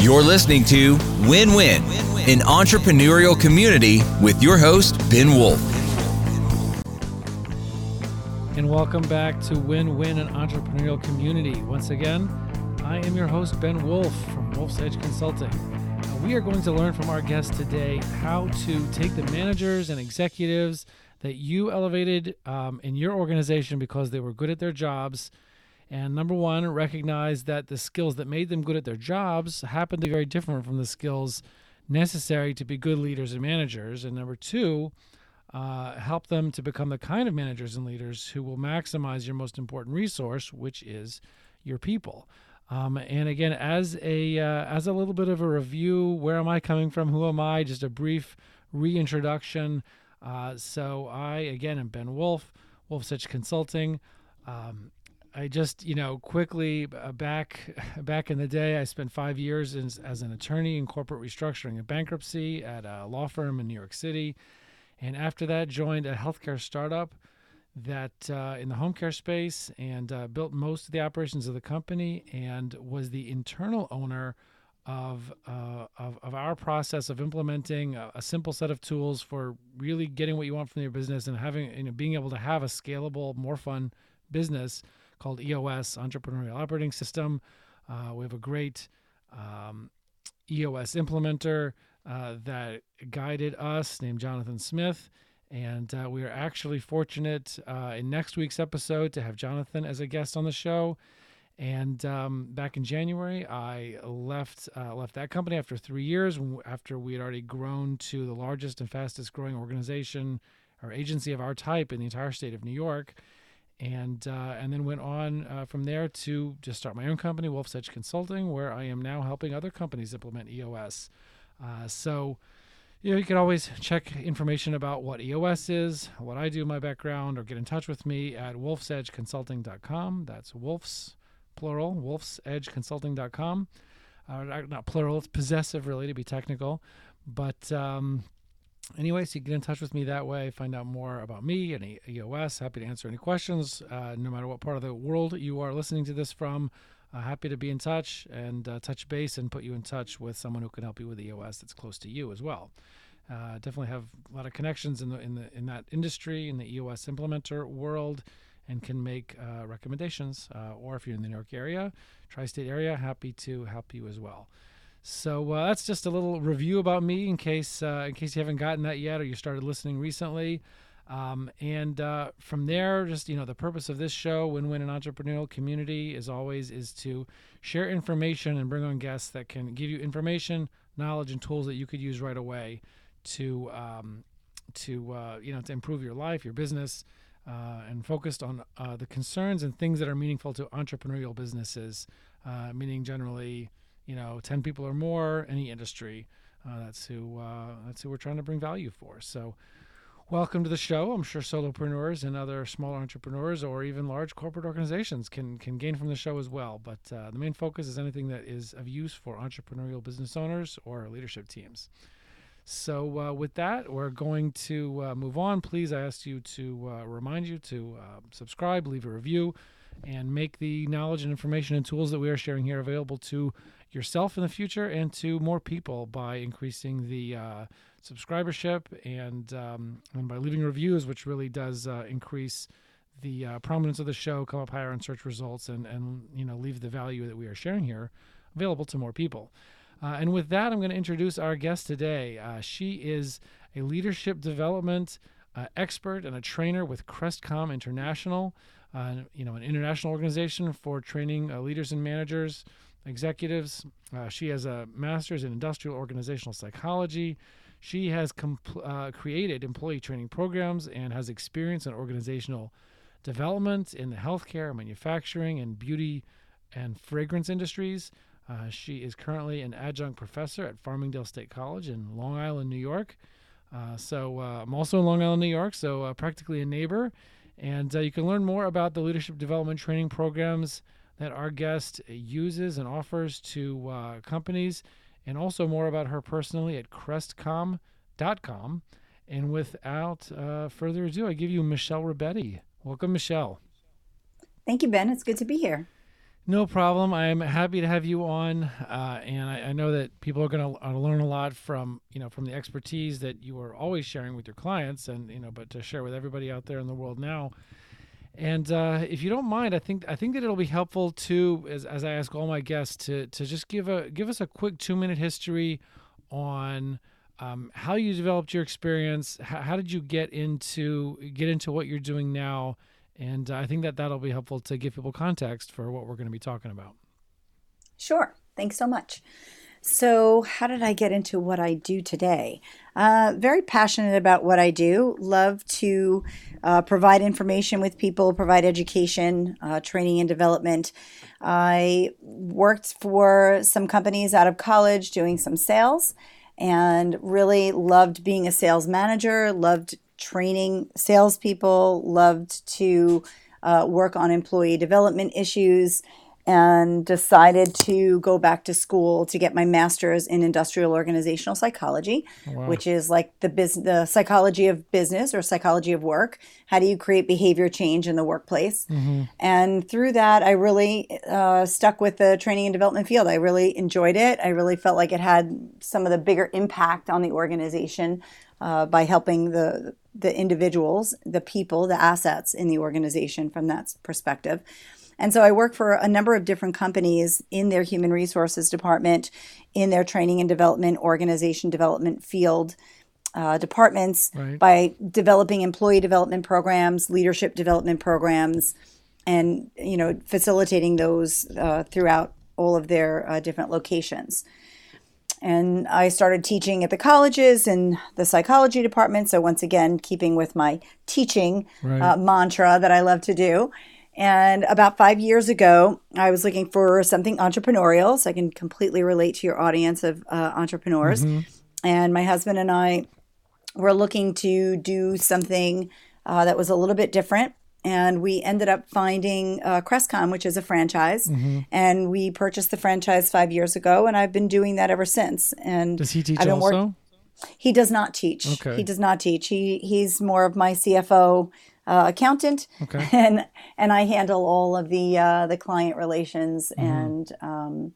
You're listening to Win Win, an entrepreneurial community with your host, Ben Wolf. And welcome back to Win Win, an entrepreneurial community. Once again, I am your host, Ben Wolf from Wolf's Edge Consulting. we are going to learn from our guest today how to take the managers and executives that you elevated um, in your organization because they were good at their jobs and number one, recognize that the skills that made them good at their jobs happen to be very different from the skills necessary to be good leaders and managers. And number two, uh, help them to become the kind of managers and leaders who will maximize your most important resource, which is your people. Um, and again, as a uh, as a little bit of a review, where am I coming from? Who am I? Just a brief reintroduction. Uh, so I again am Ben Wolf, Wolf Edge Consulting. Um, I just, you know, quickly uh, back back in the day, I spent five years in, as an attorney in corporate restructuring and bankruptcy at a law firm in New York City, and after that, joined a healthcare startup that uh, in the home care space and uh, built most of the operations of the company and was the internal owner of, uh, of, of, our process of implementing a, a, simple set of tools for really getting what you want from your business and having you know being able to have a scalable, more fun business called EOS Entrepreneurial Operating System. Uh, we have a great um, EOS implementer uh, that guided us named Jonathan Smith. And uh, we are actually fortunate uh, in next week's episode to have Jonathan as a guest on the show. And um, back in January, I left uh, left that company after three years, after we had already grown to the largest and fastest growing organization or agency of our type in the entire state of New York and uh, and then went on uh, from there to just start my own company, Wolf's Edge Consulting, where I am now helping other companies implement EOS. Uh, so, you know, you can always check information about what EOS is, what I do, my background, or get in touch with me at wolfsedgeconsulting.com. That's Wolf's plural, wolfsedgeconsulting.com. Uh, not plural, it's possessive, really, to be technical, but. Um, anyway, so you get in touch with me that way, find out more about me and EOS. Happy to answer any questions, uh, no matter what part of the world you are listening to this from. Uh, happy to be in touch and uh, touch base and put you in touch with someone who can help you with EOS that's close to you as well. Uh, definitely have a lot of connections in the in the in that industry in the EOS implementer world, and can make uh, recommendations. Uh, or if you're in the New York area, tri-state area, happy to help you as well. So uh, that's just a little review about me in case uh, in case you haven't gotten that yet or you started listening recently. Um, and uh, from there, just you know, the purpose of this show, Win Win an Entrepreneurial Community, as always, is to share information and bring on guests that can give you information, knowledge, and tools that you could use right away to um, to uh, you know to improve your life, your business, uh, and focused on uh, the concerns and things that are meaningful to entrepreneurial businesses, meaning generally you know, 10 people or more, any industry. Uh, that's who uh, that's who we're trying to bring value for. So, welcome to the show. I'm sure solopreneurs and other smaller entrepreneurs or even large corporate organizations can can gain from the show as well. But uh, the main focus is anything that is of use for entrepreneurial business owners or leadership teams. So, uh, with that, we're going to uh, move on. Please, I ask you to uh, remind you to subscribe, leave a review, and make the knowledge and information and tools that we are sharing here available to yourself in the future and to more people by increasing the uh, subscribership and um, and by leaving reviews, which really does uh, increase the uh, prominence of the show, come up higher in search results, and and you know leave the value that we are sharing here available to more people. Uh, and with that, I'm going to introduce our guest today. Uh, she is a leadership development uh, expert and a trainer with Crestcom International, you know, an international organization for training leaders and managers executives. Uh, she has a master's in industrial organizational psychology. She has compl- uh, created employee training programs and has experience in organizational development in the healthcare, manufacturing, and beauty and fragrance industries. Uh, she is currently an adjunct professor at Farmingdale State College in Long Island, New York. Uh, so uh, I'm also in Long Island, New York, so uh, practically a neighbor. And you can learn more about the leadership development training programs that our guest uses and offers to uh, companies, and also more about her personally at crestcom.com. And without uh, further ado, I give you Michelle Ribetti. Welcome, Michelle. Thank you, Ben. It's good to be here. No problem. I am happy to have you on, uh, and I, I, know that people are going to uh, learn a lot from you know from the expertise that you are always sharing with your clients, and you know, but to share with everybody out there in the world now. And uh, if you don't mind, I think I think that it'll be helpful to, as, as I ask all my guests to to just give a give us a quick two minute history on um, how you developed your experience. How, how, did you get into get into what you're doing now? And I think that that'll be helpful to give people context for what we're going to be talking about. Sure. Thanks so much. So, how did I get into what I do today? Uh, very passionate about what I do. Love to uh, provide information with people, provide education, uh, training, and development. I worked for some companies out of college doing some sales and really loved being a sales manager, loved training salespeople, loved to uh, work on employee development issues, and decided to go back to school to get my master's in industrial organizational psychology, wow. which is like the business, the psychology of business or psychology of work. How do you create behavior change in the workplace? Mm-hmm. And through that, I really uh, stuck with the training and development field. I really enjoyed it. I really felt like it had some of the bigger impact on the organization uh, by helping the the individuals, the people, the assets in the organization from that perspective. And so I work for a number of different companies in their human resources department, in their training and development, organization development field uh, departments right. by developing employee development programs, leadership development programs, and you know facilitating those uh, throughout all of their uh, different locations. And I started teaching at the colleges in the psychology department. So, once again, keeping with my teaching right. uh, mantra that I love to do. And about five years ago, I was looking for something entrepreneurial. So, I can completely relate to your audience of uh, entrepreneurs. Mm-hmm. And my husband and I were looking to do something uh, that was a little bit different and we ended up finding uh, which is a franchise, mm-hmm. and we purchased the franchise five years ago, and I've been doing that ever since. And does he teach also? Work- he does not teach. Okay. He does not teach. He he's more of my CFO uh, accountant, okay. and and I handle all of the uh, the client relations mm-hmm. and um,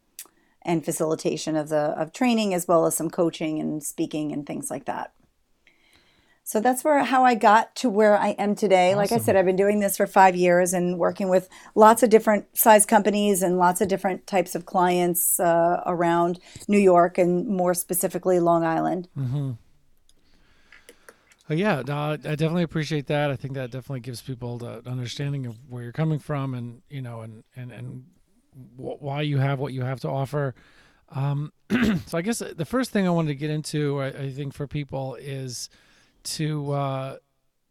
and facilitation of the of training as well as some coaching and speaking and things like that. So that's where how I got to where I am today. Awesome. Like I said, I've been doing this for five years and working with lots of different size companies and lots of different types of clients uh, around New York and more specifically Long Island. Mm-hmm. Uh, yeah, no, I definitely appreciate that. I think that definitely gives people the understanding of where you're coming from, and you know, and and and why you have what you have to offer. Um, so I guess the first thing I wanted to get into, I, I think, for people is to uh,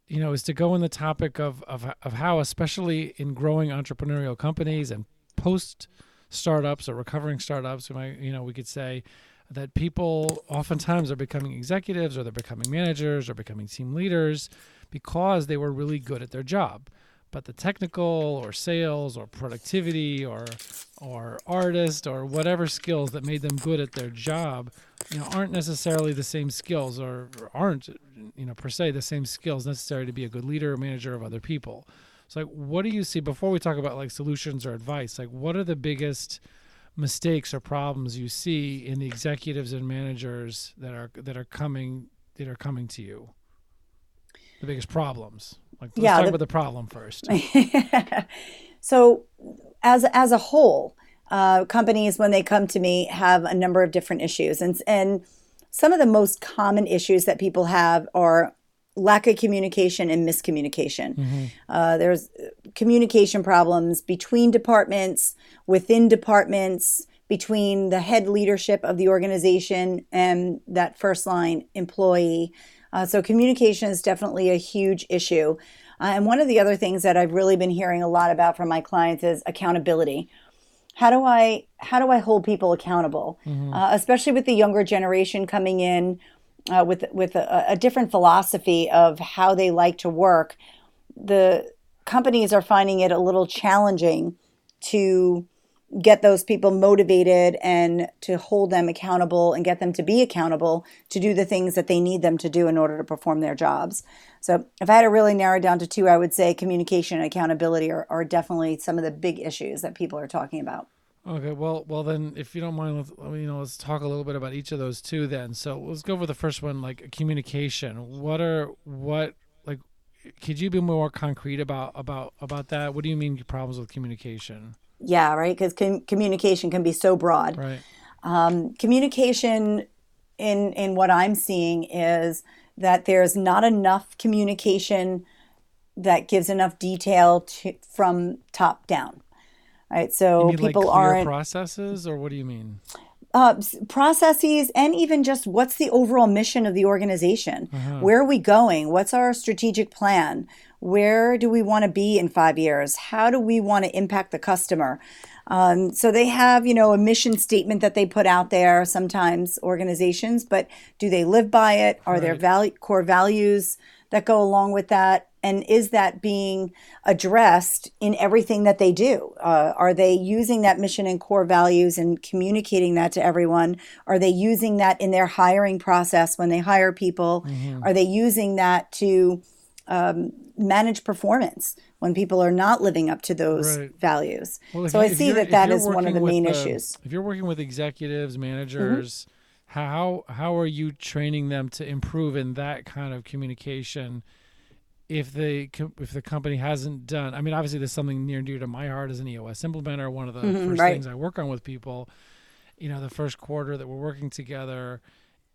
you know is to go in the topic of, of of how especially in growing entrepreneurial companies and post startups or recovering startups we might you know we could say that people oftentimes are becoming executives or they're becoming managers or becoming team leaders because they were really good at their job. But the technical or sales or productivity or or artist or whatever skills that made them good at their job you know aren't necessarily the same skills or, aren't you know per se the same skills necessary to be a good leader or manager of other people. So like what do you see before we talk about like solutions or advice like what are the biggest mistakes or problems you see in the executives and managers that are that are coming that are coming to you the biggest problems like let's yeah, talk the, about the problem first. so, as as a whole, uh, companies when they come to me have a number of different issues, and and some of the most common issues that people have are lack of communication and miscommunication. Mm-hmm. Uh, there's communication problems between departments, within departments, between the head leadership of the organization and that first line employee. Uh, so communication is definitely a huge issue. Uh, and one of the other things that I've really been hearing a lot about from my clients is accountability. How do I how do I hold people accountable, mm-hmm. uh, especially with the younger generation coming in uh, with with a, a different philosophy of how they like to work? The companies are finding it a little challenging to get those people motivated and to hold them accountable and get them to be accountable to do the things that they need them to do in order to perform their jobs. So, if I had to really narrow down to two, I would say communication and accountability are, are definitely some of the big issues that people are talking about. Okay, well, well then, if you don't mind, you know, let's talk a little bit about each of those two. Then, so let's go over the first one, like communication. What are what? Could you be more concrete about about about that? What do you mean problems with communication? Yeah, right. Because com- communication can be so broad. Right. Um, communication, in in what I'm seeing, is that there's not enough communication that gives enough detail to, from top down. Right. So people like, aren't processes, or what do you mean? Uh, processes and even just what's the overall mission of the organization. Where are we going? What's our strategic plan? Where do we want to be in five years? How do we want to impact the customer? Um, so they have you know a mission statement that they put out there sometimes organizations but do they live by it? Are Right. value core values that go along with that and is that being addressed in everything that they do uh, are they using that mission and core values and communicating that to everyone are they using that in their hiring process when they hire people Mm-hmm. are they using that to um, manage performance when people are not living up to those Right. values Well, so you- i see that that is one of the main the- issues If you're working with executives, Mm-hmm. How how are you training them to improve in that kind of communication? If they co- if the company hasn't done, I mean, obviously, there's something near and dear to my heart as an EOS implementer. One of the Mhm, first right. things I work on with people, you know, the first quarter that we're working together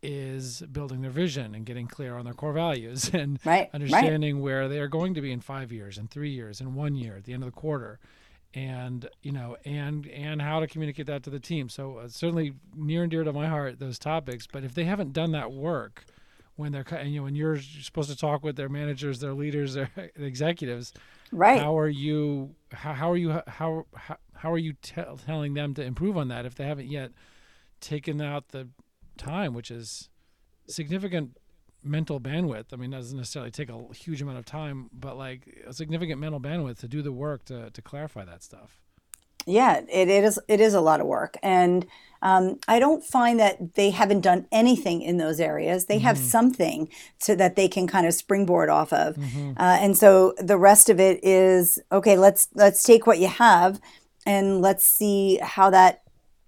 is building their vision and getting clear on their core values and right right understanding where they are going to be in five years and three years and one year at the end of the quarter and you know and and how to communicate that to the team. So uh, certainly near and dear to my heart those topics. But if they haven't done that work when they're you know when you're supposed to talk with their managers their leaders their executives right. how are you how, how are you how how, how are you tell telling them to improve on that if they haven't yet taken out the time which is significant mental bandwidth i mean that doesn't necessarily take a huge amount of time but like a significant mental bandwidth to do the work to, to clarify that stuff Yeah, it, it is. It is a lot of work, and um, I don't find that they haven't done anything in those areas. They have something so that they can kind of springboard off of, uh, and so the rest of it is okay. Let's let's take what you have, and let's see how that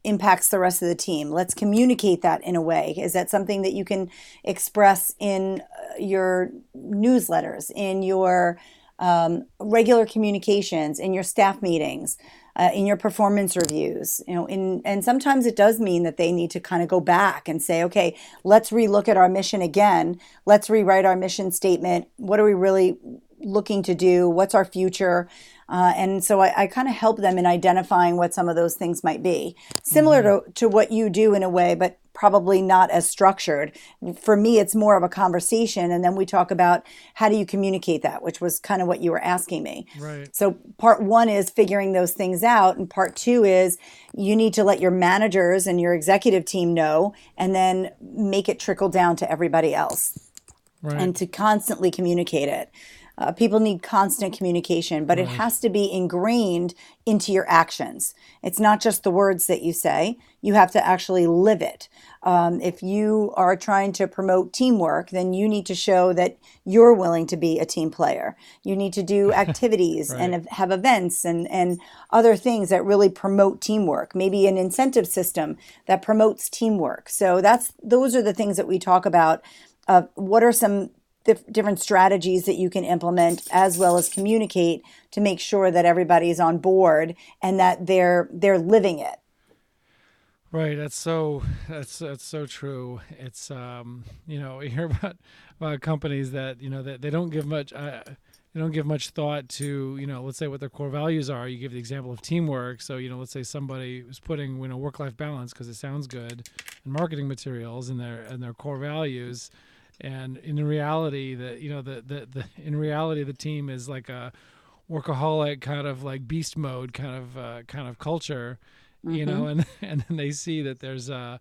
impacts the rest of the team. Let's communicate that in a way. Is that something that you can express in uh, your newsletters, in your um, regular communications, in your staff meetings, uh, in your performance reviews? You know, in and sometimes it does mean that they need to kind of go back and say, okay, let's relook at our mission again. Let's rewrite our mission statement. What are we really looking to do? What's our future? Uh, and so I, I kind of help them in identifying what some of those things might be. Similar to, to what you do in a way, but probably not as structured. For me, it's more of a conversation. And then we talk about how do you communicate that, which was kind of what you were asking me. right So part one is figuring those things out, and part two is you need to let your managers and your executive team know, and then make it trickle down to everybody else, right and to constantly communicate it. Uh, people need constant communication, but it has to be ingrained into your actions. It's not just the words that you say, you have to actually live it. Um, if you are trying to promote teamwork, then you need to show that you're willing to be a team player. You need to do activities and have events and, and other things that really promote teamwork. Maybe an incentive system that promotes teamwork. So that's those are the things that we talk about. Uh, what are some different strategies that you can implement as well as communicate to make sure that everybody's on board and that they're they're living it Right. That's so. That's that's so true. It's um. You know, you hear about about companies that you know that they don't give much. Uh, they don't give much thought to you know. Let's say what their core values are. You give the example of teamwork. So you know, let's say somebody is putting you know work life balance because it sounds good, and marketing materials and their and their core values, and in reality, the you know the the, the in reality the team is like a workaholic kind of like beast mode kind of uh, kind of culture you know and and then they see that there's uh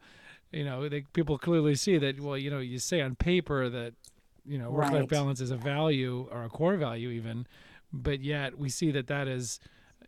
you know they people clearly see that well you know you say on paper that you know work life Right. balance is a value or a core value even but yet we see that that is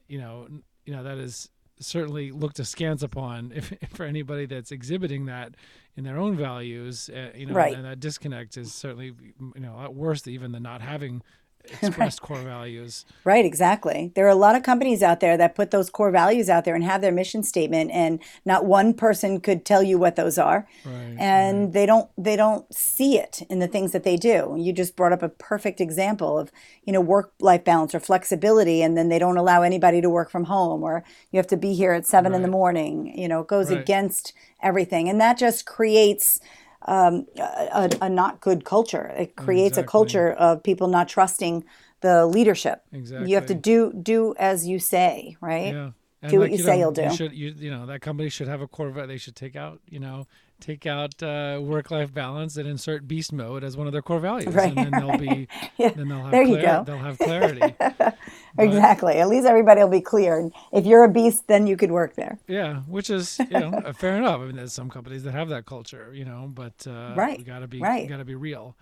you know you know that is certainly looked askance upon if, for anybody that's exhibiting that in their own values. Uh, you know, Right. and that disconnect is certainly you know a lot worse even than not having expressed core values. Right, exactly. There are a lot of companies out there that put those core values out there and have their mission statement and not one person could tell you what those are. Right, And they don't they don't see it in the things that they do. You just brought up a perfect example of, you know, work life balance or flexibility and then they don't allow anybody to work from home or you have to be here at 7 in the morning. You know, it goes Right. against everything and that just creates um, a, a, not good culture. It creates a culture of people not trusting the leadership. Exactly. You have to do do as you say, right? Yeah. And Do what you say know, you'll do. You should, you, you know, that company should have a core. va- They should take out, you know, take out uh, work-life balance and insert beast mode as one of their core values, Right, and then they'll be, Yeah, then they'll have, there you go. they'll have clarity. Exactly. At least everybody will be clear. And if you're a beast, then you could work there. Yeah, which is you know fair enough. I mean, there's some companies that have that culture, you know, but uh, Right, we gotta be right. gotta be real,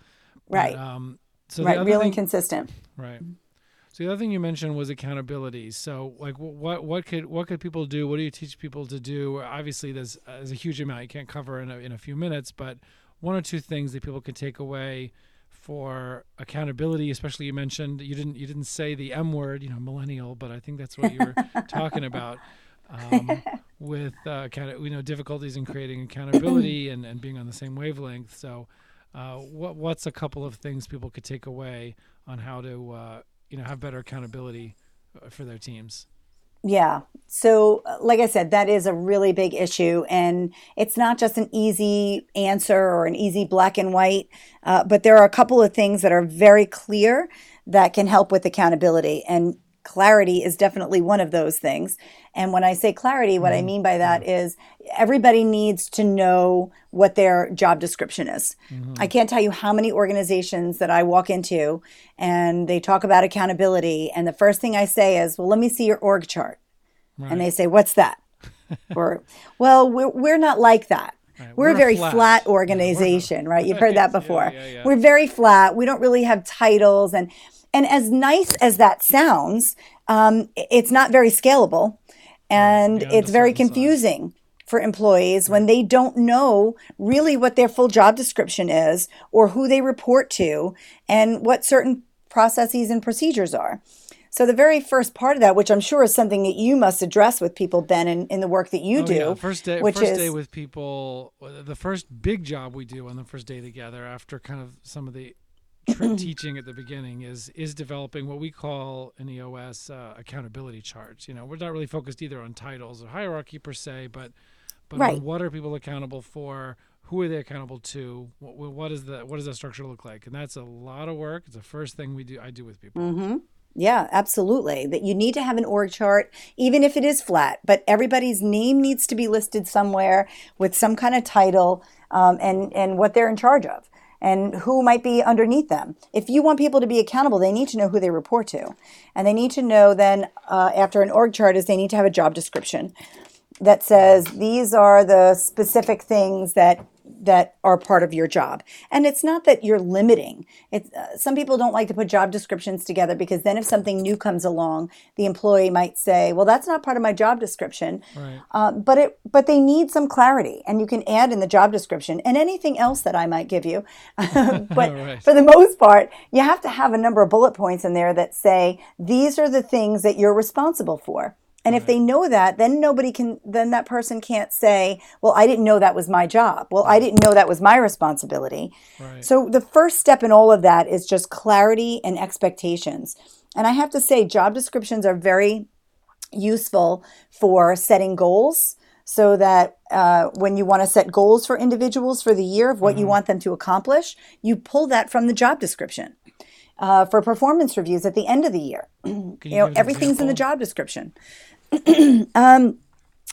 Right. But, um, so right. Real thing, and consistent. right. So the other thing you mentioned was accountability. So like, what what could what could people do? What do you teach people to do? Obviously, there's uh, there's a huge amount you can't cover in a, in a few minutes, but one or two things that people can take away for accountability. Especially you mentioned you didn't you didn't say the M word, you know, millennial, but I think that's what you were talking about. Um, with uh, account- you know difficulties in creating accountability and, and being on the same wavelength. So, uh, what what's a couple of things people could take away on how to uh, you know have better accountability uh, for their teams? Yeah. So, uh, like I said, that is a really big issue. And it's not just an easy answer or an easy black and white, uh, but there are a couple of things that are very clear that can help with accountability. And clarity is definitely one of those things. And when I say clarity, what I mean by that is everybody needs to know what their job description is. I can't tell you how many organizations that I walk into and they talk about accountability. And the first thing I say is, well, let me see your org chart. And they say, what's that? or, well, we're, we're not like that. Right, We're, we're a very flat. flat, Yeah, organization, right? You've heard that before. yeah, yeah. We're very flat. We don't really have titles, and and as nice as that sounds, um, it's not very scalable, and a it's very confusing for employees when they don't know really what their full job description is, or who they report to, and what certain processes and procedures are. So the very first part of that, which I'm sure is something that you must address with people, Ben, in, in the work that you Oh, do, yeah. First day, which first is day with people. The first big job we do on the first day together, after kind of some of the teaching at the beginning, is is developing what we call in EOS uh, accountability charts. You know, we're not really focused either on titles or hierarchy per se, but but Right. on what are people accountable for? Who are they accountable to? What, what is the what does that structure look like? And that's a lot of work. It's the first thing we do. I do with people. Mm-hmm. Yeah, absolutely. That you need to have an org chart, even if it is flat, but everybody's name needs to be listed somewhere with some kind of title um, and, and what they're in charge of and who might be underneath them. If you want people to be accountable, they need to know who they report to. And they need to know then, uh, after an org chart, is they need to have a job description that says these are the specific things that that are part of your job. And it's not that you're limiting. It's uh, some people don't like to put job descriptions together because then if something new comes along the employee might say well that's not part of my job description. Right. uh, but it but they need some clarity and you can add in the job description and anything else that i might give you. But Right. for the most part you have to have a number of bullet points in there that say these are the things that you're responsible for and if they know that, then nobody can, then that person can't say, well, I didn't know that was my job. Well, I didn't know that was my responsibility. Right. So the first step in all of that is just clarity and expectations. And I have to say, job descriptions are very useful for setting goals so that uh, when you want to set goals for individuals for the year of what you want them to accomplish, you pull that from the job description. Uh, for performance reviews at the end of the year, Can you know, everything's in the job description. um,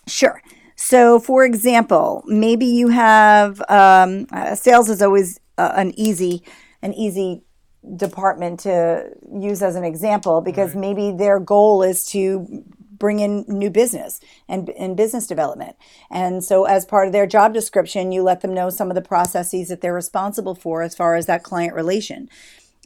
sure. So, for example, maybe you have um, uh, sales is always uh, an easy, an easy department to use as an example because maybe their goal is to bring in new business and, and business development. And so, as part of their job description, you let them know some of the processes that they're responsible for as far as that client relation.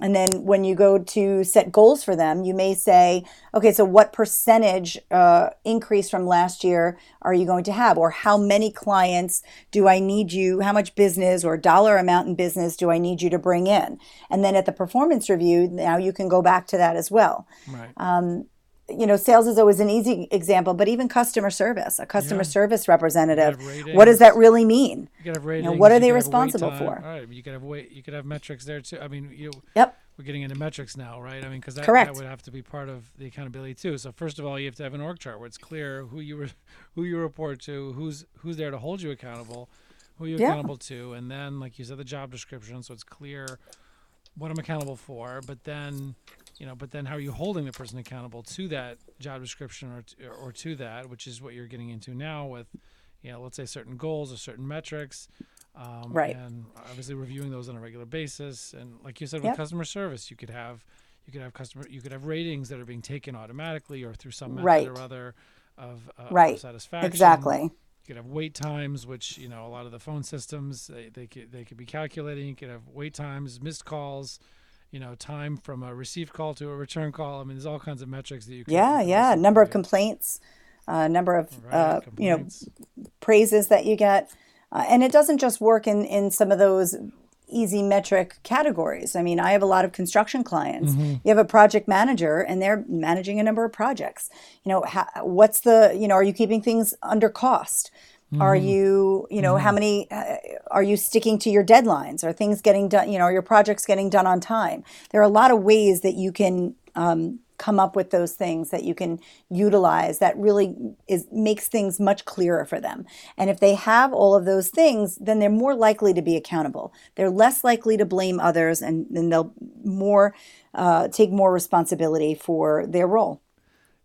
And then when you go to set goals for them, you may say, okay, so what percentage uh, increase from last year are you going to have? Or how many clients do I need you? How much business or dollar amount in business do I need you to bring in? And then at the performance review, now you can go back to that as well. Right. Um, you know, sales is always an easy example, but even customer service, a customer Yeah. service representative, what does that really mean? You could have know, what are you they could have wait responsible for? All right, you could have wait. You could have metrics there too. I mean, you. Yep. We're getting into metrics now, right? I mean, because that, that would have to be part of the accountability too. So first of all, you have to have an org chart where it's clear who you re- who you report to, who's who's there to hold you accountable, who you're Yeah. accountable to, and then, like you said, the job description, so it's clear what I'm accountable for. But then, you know, but then how are you holding the person accountable to that job description or to, or to that, which is what you're getting into now with, you know, let's say certain goals or certain metrics. Um, Right. And obviously reviewing those on a regular basis. And like you said, with Yep. customer service, you could have, you could have customer, you could have ratings that are being taken automatically or through some method Right. or other of, uh, of Right. satisfaction. Exactly. You could have wait times, which you know a lot of the phone systems they, they could they could be calculating. You could have wait times, missed calls, you know, time from a received call to a return call. I mean, there's all kinds of metrics that you. Can, Yeah, yeah. Number of complaints, uh, number of Right, uh, you know praises that you get, uh, and it doesn't just work in in some of those easy metric categories. I mean, I have a lot of construction clients. Mm-hmm. You have a project manager, and they're managing a number of projects. You know, ha- what's the you know, are you keeping things under cost? Are Mm-hmm. you, you know, how many, uh, are you sticking to your deadlines? Are things getting done, you know, are your projects getting done on time? There are a lot of ways that you can um, come up with those things that you can utilize that really is makes things much clearer for them. And if they have all of those things, then they're more likely to be accountable. They're less likely to blame others, and then they'll more uh, take more responsibility for their role.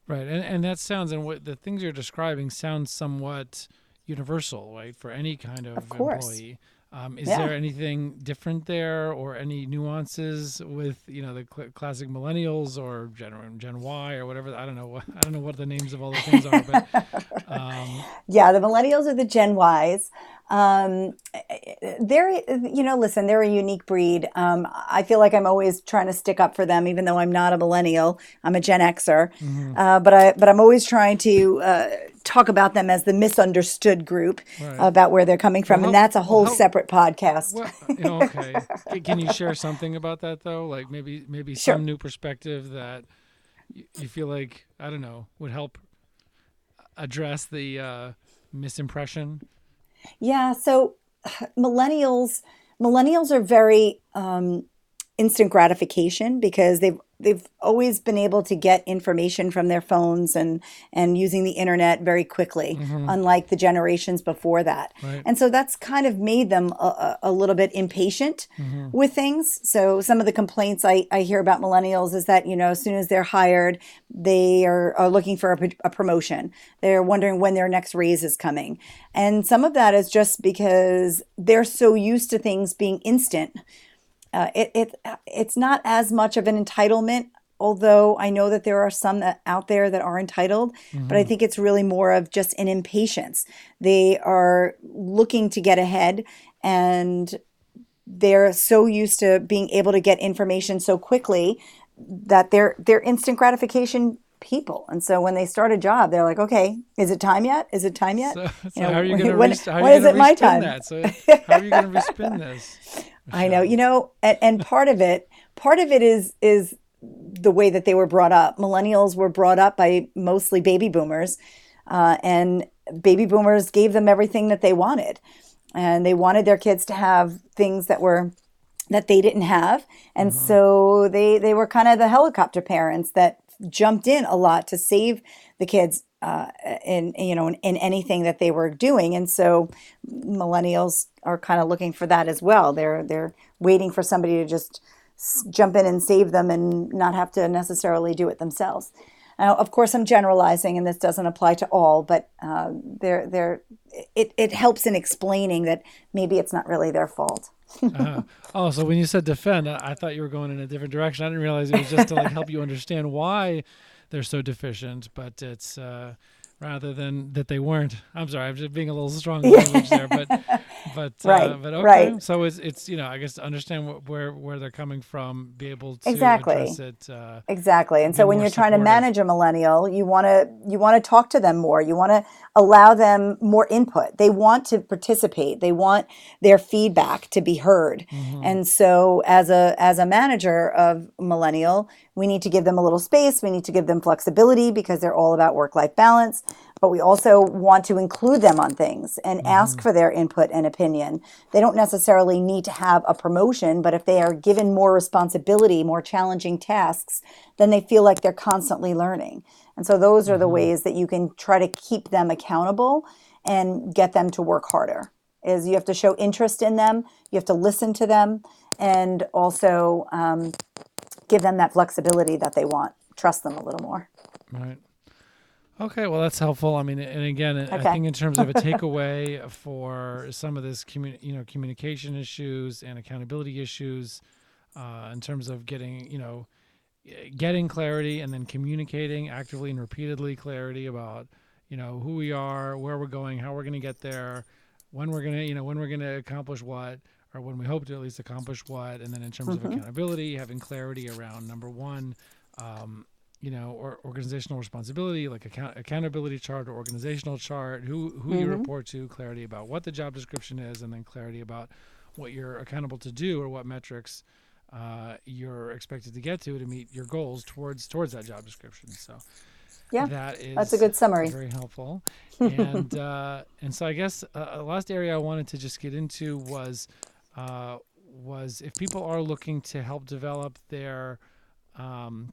Right, and and that sounds and what the things you're describing sounds somewhat universal, right, for any kind of, Of employee. Um, is Yeah. there anything different there, or any nuances with you know the cl- classic millennials or Gen Gen Y or whatever? I don't know. what I don't know what the names of all the things are, but um, Yeah, the millennials are the Gen Ys. Um, they're, you know, listen, they're a unique breed. Um, I feel like I'm always trying to stick up for them, even though I'm not a millennial. I'm a Gen Xer, uh, but I, but I'm always trying to uh, talk about them as the misunderstood group Right. about where they're coming from, Well, and that's a whole how- separate podcast. well, you know, okay. Can you share something about that though? Like maybe maybe Sure. some new perspective that you feel like I don't know would help address the uh, misimpression. Yeah, so millennials millennials are very um, instant gratification because they've they've always been able to get information from their phones and and using the internet very quickly, mm-hmm. unlike the generations before that. Right. And so that's kind of made them a, a, a little bit impatient mm-hmm. with things. So some of the complaints I, I hear about millennials is that you know as soon as they're hired, they are, are looking for a promotion. They're wondering when their next raise is coming, and some of that is just because they're so used to things being instant uh, it, it it's not as much of an entitlement although i know that there are some that out there that are entitled but i think it's really more of just an impatience they are looking to get ahead and they're so used to being able to get information so quickly that they're they're instant gratification people and so when they start a job they're like okay is it time yet is it time yet So, so You know, how are you going to when- how are when you is gonna it my respin time? That? So how are you going to respin this? I know, you know, and, and part of it, part of it is is the way that they were brought up. Millennials were brought up by mostly baby boomers, uh, and baby boomers gave them everything that they wanted, and they wanted their kids to have things that were that they didn't have, and so they they were kind of the helicopter parents that jumped in a lot to save the kids uh, in you know in, in anything that they were doing, and so millennials are kind of looking for that as well. They're they're waiting for somebody to just jump in and save them and not have to necessarily do it themselves. Now, of course, I'm generalizing, and this doesn't apply to all, but uh, they're, they're, it, it helps in explaining that maybe it's not really their fault. Uh-huh. Oh, so when you said defend, I, I thought you were going in a different direction. I didn't realize it was just to like help you understand why they're so deficient. But it's uh, rather than that they weren't. I'm sorry, I'm just being a little strong language there, but but right, uh, but okay. Right. So it's it's you know I guess to understand what, where where they're coming from, be able to exactly. address it. Uh, exactly. And so when you're trying to manage a millennial, you want to you want to talk to them more. You want to allow them more input. They want to participate. They want their feedback to be heard. Mm-hmm. And so as a as a manager of millennial, we need to give them a little space. We need to give them flexibility because they're all about work life balance. But we also want to include them on things and ask for their input and opinion. They don't necessarily need to have a promotion, but if they are given more responsibility, more challenging tasks, then they feel like they're constantly learning. And so those are the ways that you can try to keep them accountable and get them to work harder. Is you have to show interest in them, you have to listen to them, and also um, give them that flexibility that they want. Trust them a little more. Right. Okay, well that's helpful. I mean, and again, I think in terms of a takeaway for some of this, commu- you know, communication issues and accountability issues, uh, in terms of getting, you know, getting clarity and then communicating actively and repeatedly clarity about, you know, who we are, where we're going, how we're going to get there, when we're going to, you know, when we're going to accomplish what, or when we hope to at least accomplish what, and then in terms of accountability, having clarity around number one. Um, you know, or organizational responsibility, like account- accountability chart or organizational chart, who who you report to, clarity about what the job description is, and then clarity about what you're accountable to do or what metrics uh, you're expected to get to to meet your goals towards towards that job description. So Yeah, that is that's a good summary. very helpful. and uh, and so I guess uh, last area I wanted to just get into was uh, was if people are looking to help develop their um,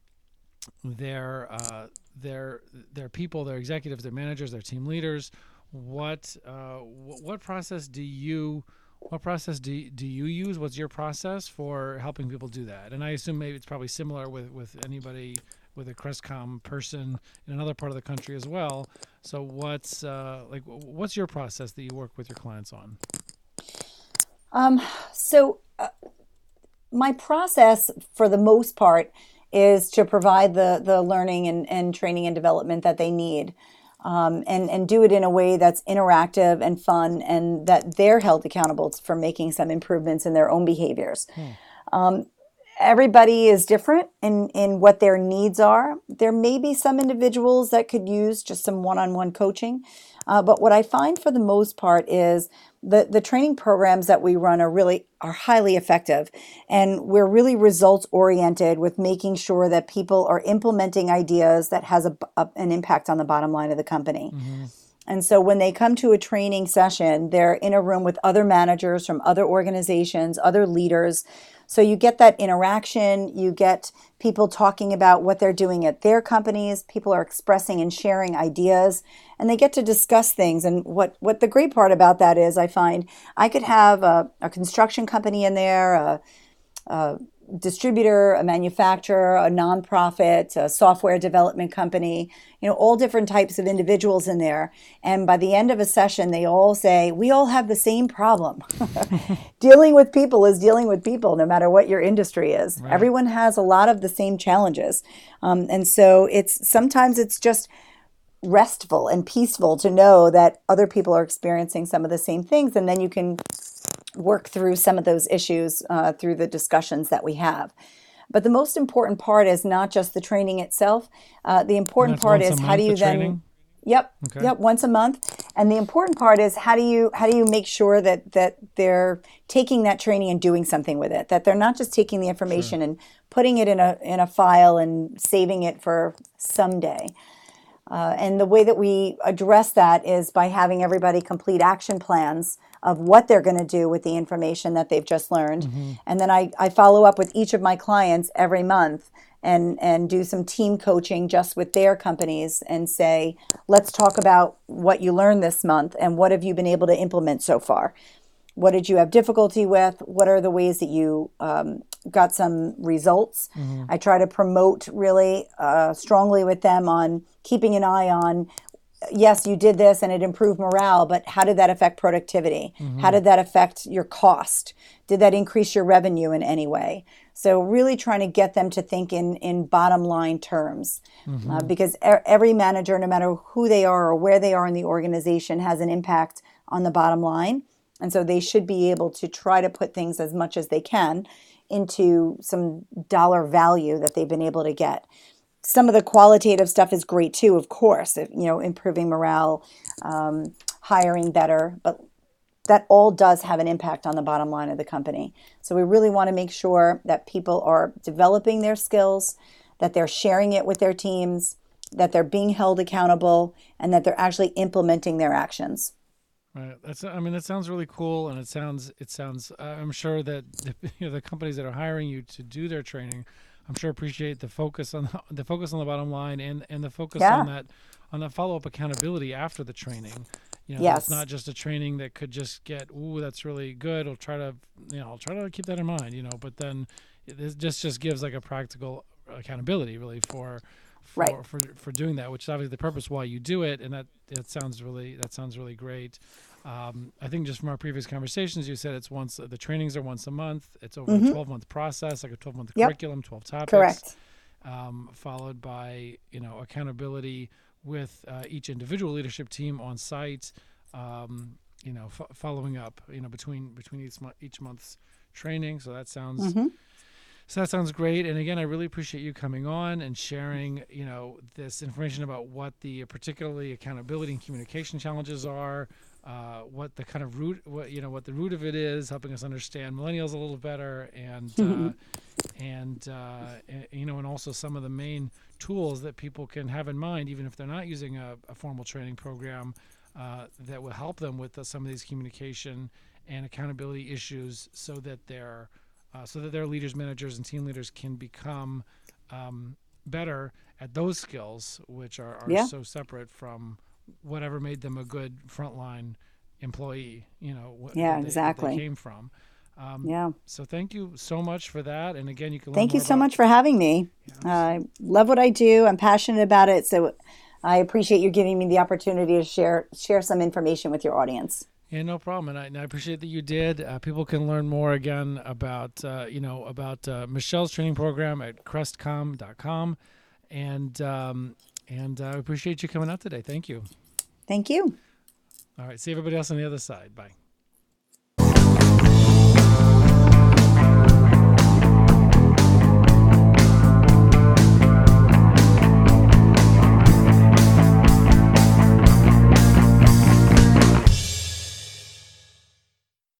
their uh, their their people, their executives, their managers, their team leaders. What uh, wh- what process do you what process do, do you use? What's your process for helping people do that? And I assume maybe it's probably similar with, with anybody with a Crestcom person in another part of the country as well. So what's uh, like what's your process that you work with your clients on? Um, so, uh, my process for the most part is to provide the, the learning and, and training and development that they need. Um, and, and do it in a way that's interactive and fun, and that they're held accountable for making some improvements in their own behaviors. Um, everybody is different in, in what their needs are. There may be some individuals that could use just some one on one coaching. Uh, but what I find for the most part is the, the training programs that we run are really are highly effective and we're really results oriented with making sure that people are implementing ideas that has a, a- an impact on the bottom line of the company. And so when they come to a training session, they're in a room with other managers from other organizations, other leaders. So you get that interaction, you get people talking about what they're doing at their companies, people are expressing and sharing ideas, and they get to discuss things. And what, what the great part about that is, I find I could have a, a construction company in there, a, a distributor, a manufacturer, a nonprofit, a software development company, you know, all different types of individuals in there. And by the end of a session, they all say, We all have the same problem. dealing with people is dealing with people, no matter what your industry is. Everyone has a lot of the same challenges. Um, and so it's sometimes it's just restful and peaceful to know that other people are experiencing some of the same things. And then you can work through some of those issues uh, through the discussions that we have. But the most important part is not just the training itself. Uh, the important part is how do you the then training? Yep. Okay. Yep. Once a month, and the important part is how do you how do you make sure that that they're taking that training and doing something with it? That they're not just taking the information and putting it in a in a file and saving it for someday. Uh, and the way that we address that is by having everybody complete action plans of what they're going to do with the information that they've just learned. And then I, I follow up with each of my clients every month and, and do some team coaching just with their companies and say, let's talk about what you learned this month and what have you been able to implement so far. What did you have difficulty with? What are the ways that you um, got some results? I try to promote really uh, strongly with them on keeping an eye on yes, you did this and it improved morale, but how did that affect productivity? How did that affect your cost? Did that increase your revenue in any way? So, really trying to get them to think in, in bottom line terms uh, because e- every manager, no matter who they are or where they are in the organization, has an impact on the bottom line. And so, they should be able to try to put things as much as they can into some dollar value that they've been able to get some of the qualitative stuff is great too, of course, if, you know, improving morale, um, hiring better, but that all does have an impact on the bottom line of the company. So we really want to make sure that people are developing their skills, that they're sharing it with their teams, that they're being held accountable, and that they're actually implementing their actions. Right. That's. I mean, that sounds really cool, and it sounds. It sounds. I'm sure that the, you know, the companies that are hiring you to do their training, I'm sure appreciate the focus on the, the focus on the bottom line and and the focus Yeah. on that on that follow up accountability after the training. You know, Yes. it's not just a training that could just get. Ooh, that's really good. I'll try to. You know, I'll try to keep that in mind. You know, but then it just just gives like a practical accountability really for. For, Right. for, for doing that, which is obviously the purpose why you do it, and that it sounds really that sounds really great. Um, I think just from our previous conversations, you said it's once the trainings are once a month. It's over a twelve month process, like a twelve month Mm-hmm. Yep. curriculum, twelve topics, Correct. um, followed by you know accountability with uh, each individual leadership team on site. Um, you know, f- following up. You know, between between each month each month's training. So that sounds. Mm-hmm. So that sounds great. And again, I really appreciate you coming on and sharing, you know, this information about what the particularly accountability and communication challenges are, uh, what the kind of root, what you know, what the root of it is, helping us understand millennials a little better, and uh, and uh, a- you know, and also some of the main tools that people can have in mind, even if they're not using a, a formal training program, uh, that will help them with uh, some of these communication and accountability issues, so that they're uh, so that their leaders, managers, and team leaders can become um, better at those skills, which are, are Yeah. so separate from whatever made them a good frontline employee. You know, wh- Yeah, they- exactly. They came from. Um, Yeah. So thank you so much for that. And again, you can. Thank you so about- much for having me. I love what I do. I'm passionate about it. So I appreciate you giving me the opportunity to share share some information with your audience. Yeah, no problem, and I, and I appreciate that you did. Uh, people can learn more again about uh, you know about uh, Michelle's training program at crestcom.com, and um, and uh, I appreciate you coming out today. Thank you. Thank you. All right, see everybody else on the other side. Bye.